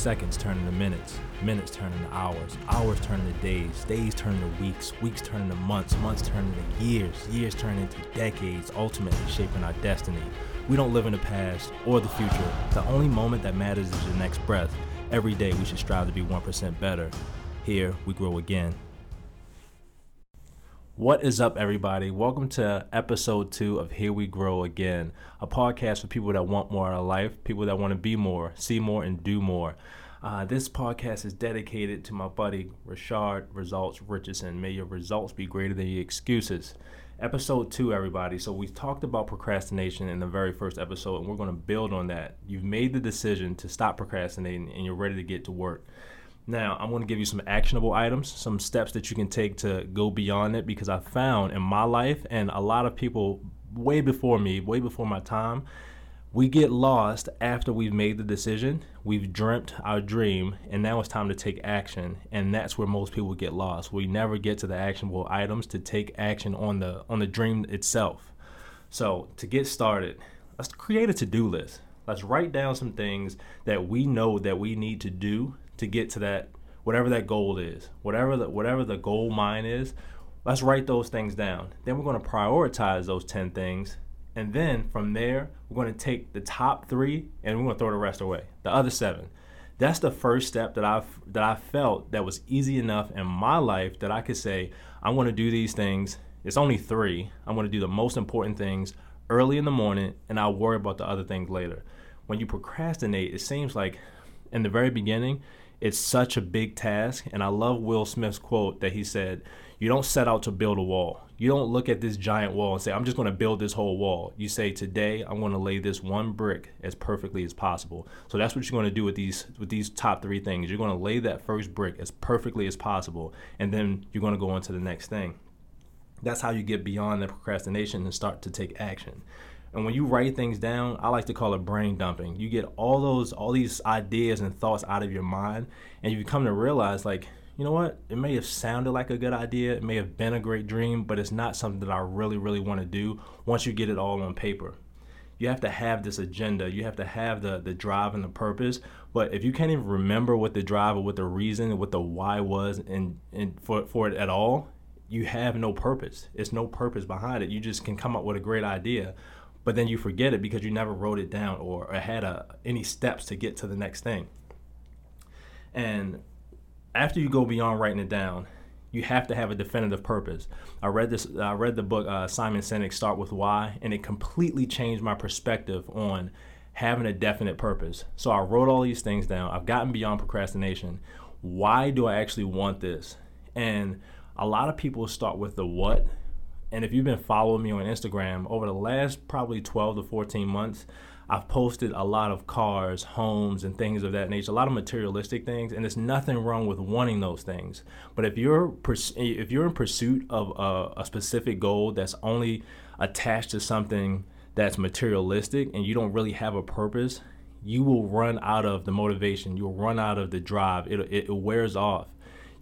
seconds turn into minutes, minutes turn into hours, hours turn into days, days turn into weeks, weeks turn into months, months turn into years, years turn into decades, ultimately shaping our destiny. We don't live in the past or the future. The only moment that matters is your next breath. Every day we should strive to be 1% better. Here we grow again. What is up, everybody? Welcome to episode two of Here We Grow Again, a podcast for people that want more out of life, people that want to be more, see more, and do more. Uh, this podcast is dedicated to my buddy Rashard Results Richardson. May your results be greater than your excuses. Episode two, everybody. So, we talked about procrastination in the very first episode, and we're going to build on that. You've made the decision to stop procrastinating, and you're ready to get to work. Now, I'm going to give you some actionable items, some steps that you can take to go beyond it because I found in my life and a lot of people way before me, way before my time, we get lost after we've made the decision, we've dreamt our dream, and now it's time to take action. And that's where most people get lost. We never get to the actionable items to take action on the on the dream itself. So, to get started, let's create a to-do list. Let's write down some things that we know that we need to do to get to that whatever that goal is, whatever the whatever the goal mine is. Let's write those things down. Then we're going to prioritize those 10 things. And then from there, we're going to take the top 3 and we're going to throw the rest away. The other 7. That's the first step that I've that I felt that was easy enough in my life that I could say I want to do these things. It's only 3. I'm going to do the most important things early in the morning and I'll worry about the other things later. When you procrastinate, it seems like in the very beginning, it's such a big task. And I love Will Smith's quote that he said, You don't set out to build a wall. You don't look at this giant wall and say, I'm just going to build this whole wall. You say, Today, I'm going to lay this one brick as perfectly as possible. So that's what you're going to do with these with these top three things. You're going to lay that first brick as perfectly as possible, and then you're going to go on to the next thing. That's how you get beyond the procrastination and start to take action. And when you write things down, I like to call it brain dumping. You get all those, all these ideas and thoughts out of your mind, and you come to realize, like, you know what? It may have sounded like a good idea, it may have been a great dream, but it's not something that I really, really want to do once you get it all on paper. You have to have this agenda. You have to have the the drive and the purpose. But if you can't even remember what the drive or what the reason, or what the why was, and and for for it at all, you have no purpose. It's no purpose behind it. You just can come up with a great idea, but then you forget it because you never wrote it down or, or had a, any steps to get to the next thing. And after you go beyond writing it down, you have to have a definitive purpose. I read this. I read the book uh, Simon Sinek Start with Why, and it completely changed my perspective on having a definite purpose. So I wrote all these things down. I've gotten beyond procrastination. Why do I actually want this? And a lot of people start with the what and if you've been following me on Instagram over the last probably 12 to 14 months, I've posted a lot of cars, homes, and things of that nature, a lot of materialistic things, and there's nothing wrong with wanting those things. But if you're if you're in pursuit of a, a specific goal that's only attached to something that's materialistic and you don't really have a purpose, you will run out of the motivation. You'll run out of the drive. It, it, it wears off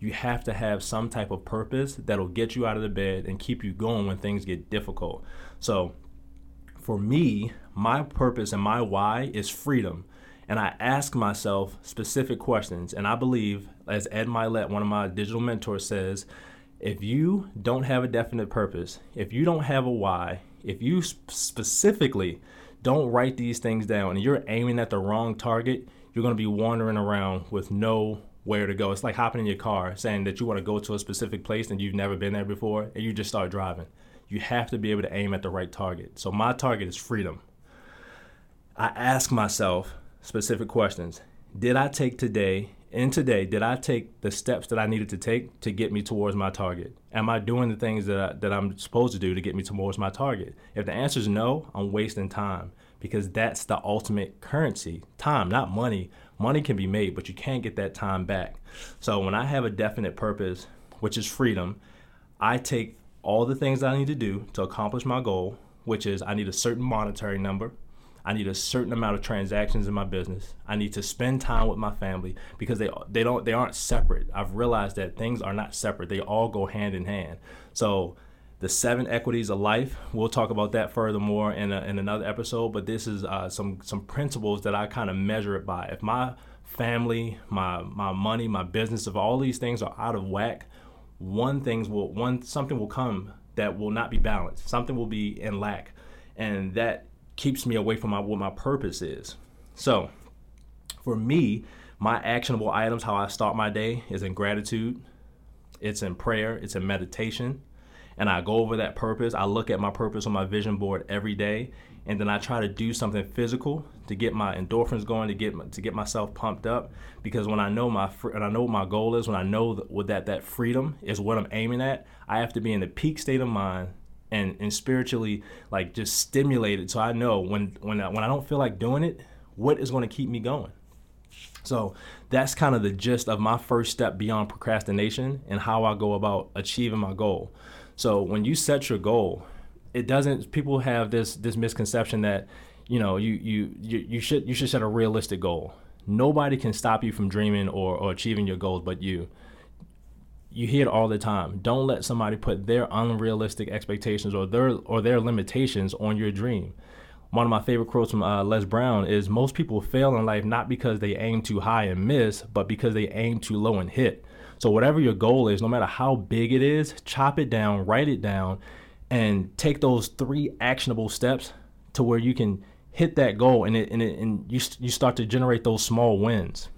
you have to have some type of purpose that'll get you out of the bed and keep you going when things get difficult. So, for me, my purpose and my why is freedom. And I ask myself specific questions. And I believe, as Ed Mylett, one of my digital mentors, says, if you don't have a definite purpose, if you don't have a why, if you specifically don't write these things down and you're aiming at the wrong target, you're going to be wandering around with no where to go. It's like hopping in your car saying that you want to go to a specific place and you've never been there before and you just start driving. You have to be able to aim at the right target. So my target is freedom. I ask myself specific questions. Did I take today in today, did I take the steps that I needed to take to get me towards my target? Am I doing the things that, I, that I'm supposed to do to get me towards my target? If the answer is no, I'm wasting time because that's the ultimate currency time, not money. Money can be made, but you can't get that time back. So when I have a definite purpose, which is freedom, I take all the things I need to do to accomplish my goal, which is I need a certain monetary number. I need a certain amount of transactions in my business. I need to spend time with my family because they they don't they aren't separate. I've realized that things are not separate. They all go hand in hand. So the seven equities of life. We'll talk about that furthermore in, a, in another episode. But this is uh, some some principles that I kind of measure it by. If my family, my my money, my business, if all these things are out of whack, one things will one something will come that will not be balanced. Something will be in lack, and that keeps me away from my, what my purpose is. So, for me, my actionable items, how I start my day, is in gratitude. It's in prayer. It's in meditation and I go over that purpose. I look at my purpose on my vision board every day, and then I try to do something physical to get my endorphins going, to get to get myself pumped up. Because when I know my and I know what my goal is, when I know that that that freedom is what I'm aiming at, I have to be in the peak state of mind and and spiritually like just stimulated. So I know when when I, when I don't feel like doing it, what is going to keep me going. So that's kind of the gist of my first step beyond procrastination and how I go about achieving my goal. So when you set your goal, it doesn't. People have this this misconception that you know you you you, you should you should set a realistic goal. Nobody can stop you from dreaming or, or achieving your goals, but you. You hear it all the time. Don't let somebody put their unrealistic expectations or their or their limitations on your dream one of my favorite quotes from uh, Les Brown is most people fail in life not because they aim too high and miss, but because they aim too low and hit. So whatever your goal is, no matter how big it is, chop it down, write it down, and take those three actionable steps to where you can hit that goal and it, and, it, and you, you start to generate those small wins.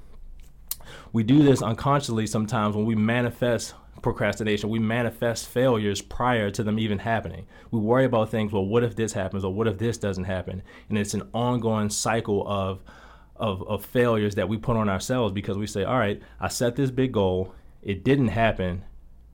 We do this unconsciously sometimes when we manifest procrastination. We manifest failures prior to them even happening. We worry about things, well, what if this happens or what if this doesn't happen? And it's an ongoing cycle of of, of failures that we put on ourselves because we say, all right, I set this big goal it didn't happen,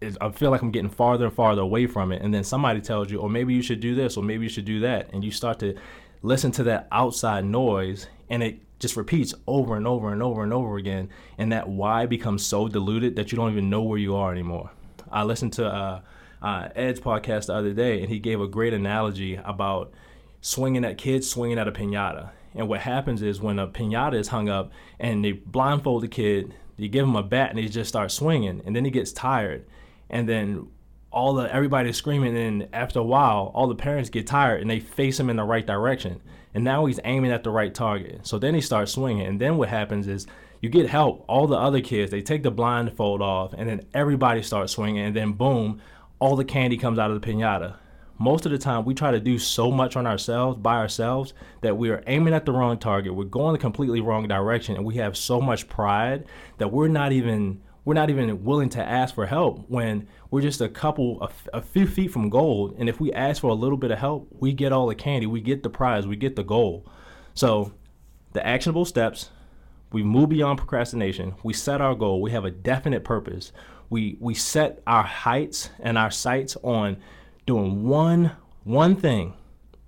is I feel like I'm getting farther and farther away from it. And then somebody tells you, or maybe you should do this, or maybe you should do that. And you start to listen to that outside noise, and it just repeats over and over and over and over again. And that why becomes so diluted that you don't even know where you are anymore. I listened to uh, uh, Ed's podcast the other day, and he gave a great analogy about swinging at kids swinging at a pinata. And what happens is when a pinata is hung up and they blindfold the kid, you give him a bat and he just starts swinging, and then he gets tired, and then all the everybody's screaming, and after a while, all the parents get tired and they face him in the right direction, and now he's aiming at the right target. So then he starts swinging, and then what happens is you get help. All the other kids they take the blindfold off, and then everybody starts swinging, and then boom, all the candy comes out of the pinata most of the time we try to do so much on ourselves by ourselves that we are aiming at the wrong target. We're going the completely wrong direction and we have so much pride that we're not even we're not even willing to ask for help when we're just a couple a, a few feet from gold. And if we ask for a little bit of help we get all the candy we get the prize we get the goal. So the actionable steps we move beyond procrastination. We set our goal. We have a definite purpose. We we set our heights and our sights on doing one one thing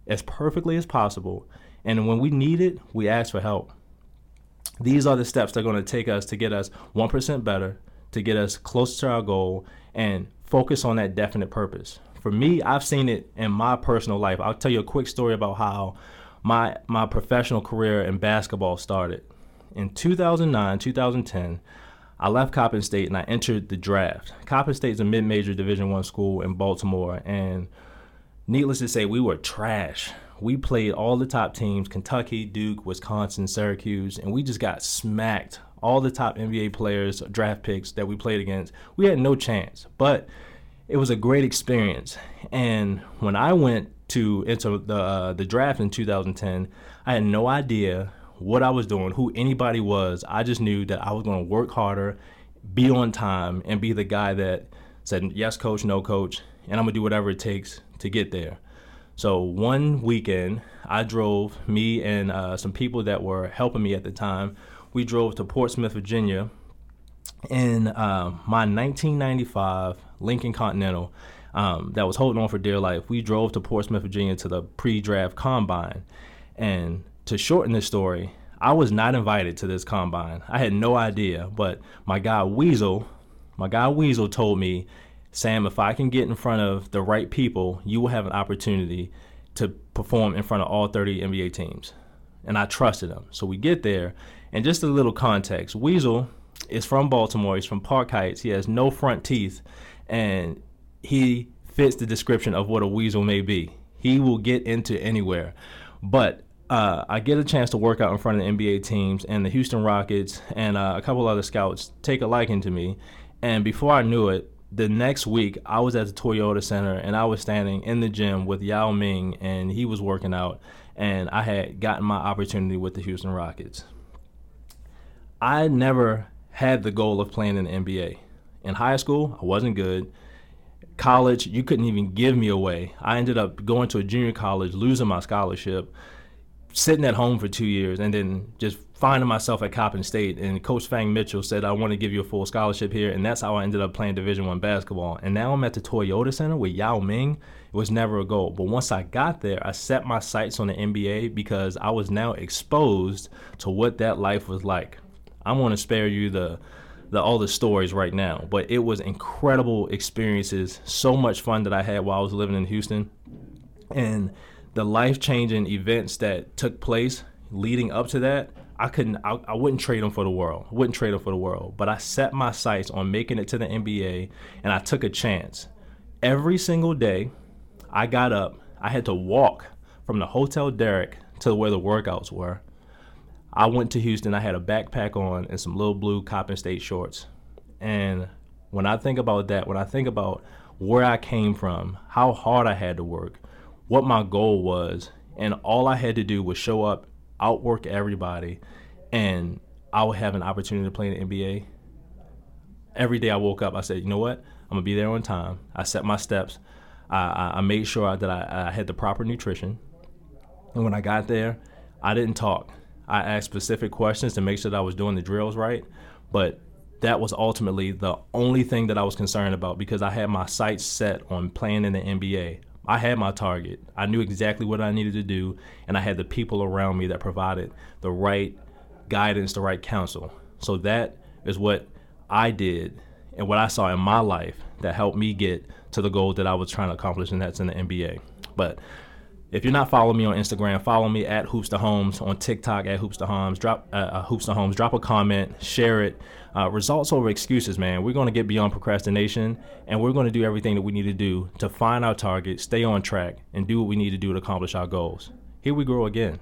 as perfectly as possible. And when we need it we ask for help. These are the steps that are going to take us to get us 1% better to get us closer to our goal and focus on that definite purpose. For me i've seen it in my personal life. I'll tell you a quick story about how my my professional career in basketball started. In 2009 2010 I left Coppin State and I entered the draft. Coppin State is a mid-major Division One school in Baltimore, and needless to say, we were trash. We played all the top teams: Kentucky, Duke, Wisconsin, Syracuse, and we just got smacked. All the top NBA players, draft picks that we played against, we had no chance. But it was a great experience. And when I went to enter the uh, the draft in 2010, I had no idea what I was doing, who anybody was. I just knew that I was going to work harder, be on time, and be the guy that said, yes, coach, no, coach, and I'm going to do whatever it takes to get there. So one weekend, I drove, me and uh, some people that were helping me at the time, we drove to Portsmouth, Virginia in uh, my 1995 Lincoln Continental um, that was holding on for dear life. We drove to Portsmouth, Virginia to the pre draft combine. And to shorten this story, I was not invited to this combine. I had no idea, but my guy Weasel, my guy Weasel told me, Sam, if I can get in front of the right people, you will have an opportunity to perform in front of all 30 NBA teams. And I trusted him. So we get there, and just a little context Weasel is from Baltimore, he's from Park Heights, he has no front teeth, and he fits the description of what a weasel may be. He will get into anywhere. But uh, I get a chance to work out in front of the NBA teams, and the Houston Rockets and uh, a couple other scouts take a liking to me. And before I knew it, the next week I was at the Toyota Center and I was standing in the gym with Yao Ming, and he was working out, and I had gotten my opportunity with the Houston Rockets. I never had the goal of playing in the NBA. In high school, I wasn't good. College, you couldn't even give me away. I ended up going to a junior college, losing my scholarship sitting at home for two years and then just finding myself at Coppin State. And Coach Fang Mitchell said, "I want to give you a full scholarship here," and that's how I ended up playing Division One basketball. And now I'm at the Toyota Center with Yao Ming. It was never a goal, but once I got there, I set my sights on the NBA because I was now exposed to what that life was like. I'm going to spare you the the all the stories right now, but it was incredible experiences, so much fun that I had while I was living in Houston, and the life changing events that took place leading up to that, I couldn't, I, I wouldn't trade them for the world. Wouldn't trade them for the world. But I set my sights on making it to the NBA and I took a chance. Every single day, I got up, I had to walk from the Hotel Derek to where the workouts were. I went to Houston, I had a backpack on and some little blue Coppin State shorts. And when I think about that, when I think about where I came from, how hard I had to work, what my goal was, and all I had to do was show up, outwork everybody, and I would have an opportunity to play in the NBA. Every day I woke up, I said, you know what? I'm gonna be there on time. I set my steps. I, I made sure that I, I had the proper nutrition. And when I got there, I didn't talk. I asked specific questions to make sure that I was doing the drills right. But that was ultimately the only thing that I was concerned about because I had my sights set on playing in the NBA. I had my target. I knew exactly what I needed to do, and I had the people around me that provided the right guidance, the right counsel. So that is what I did and what I saw in my life that helped me get to the goal that I was trying to accomplish, and that's in the NBA. But if you're not following me on Instagram, follow me at Hoops to Homes on TikTok at Hoops to Homes. Drop uh, uh, Hoops to Homes. Drop a comment, share it. Uh, results over excuses, man. We're going to get beyond procrastination, and we're going to do everything that we need to do to find our target, stay on track, and do what we need to do to accomplish our goals. Here we grow again.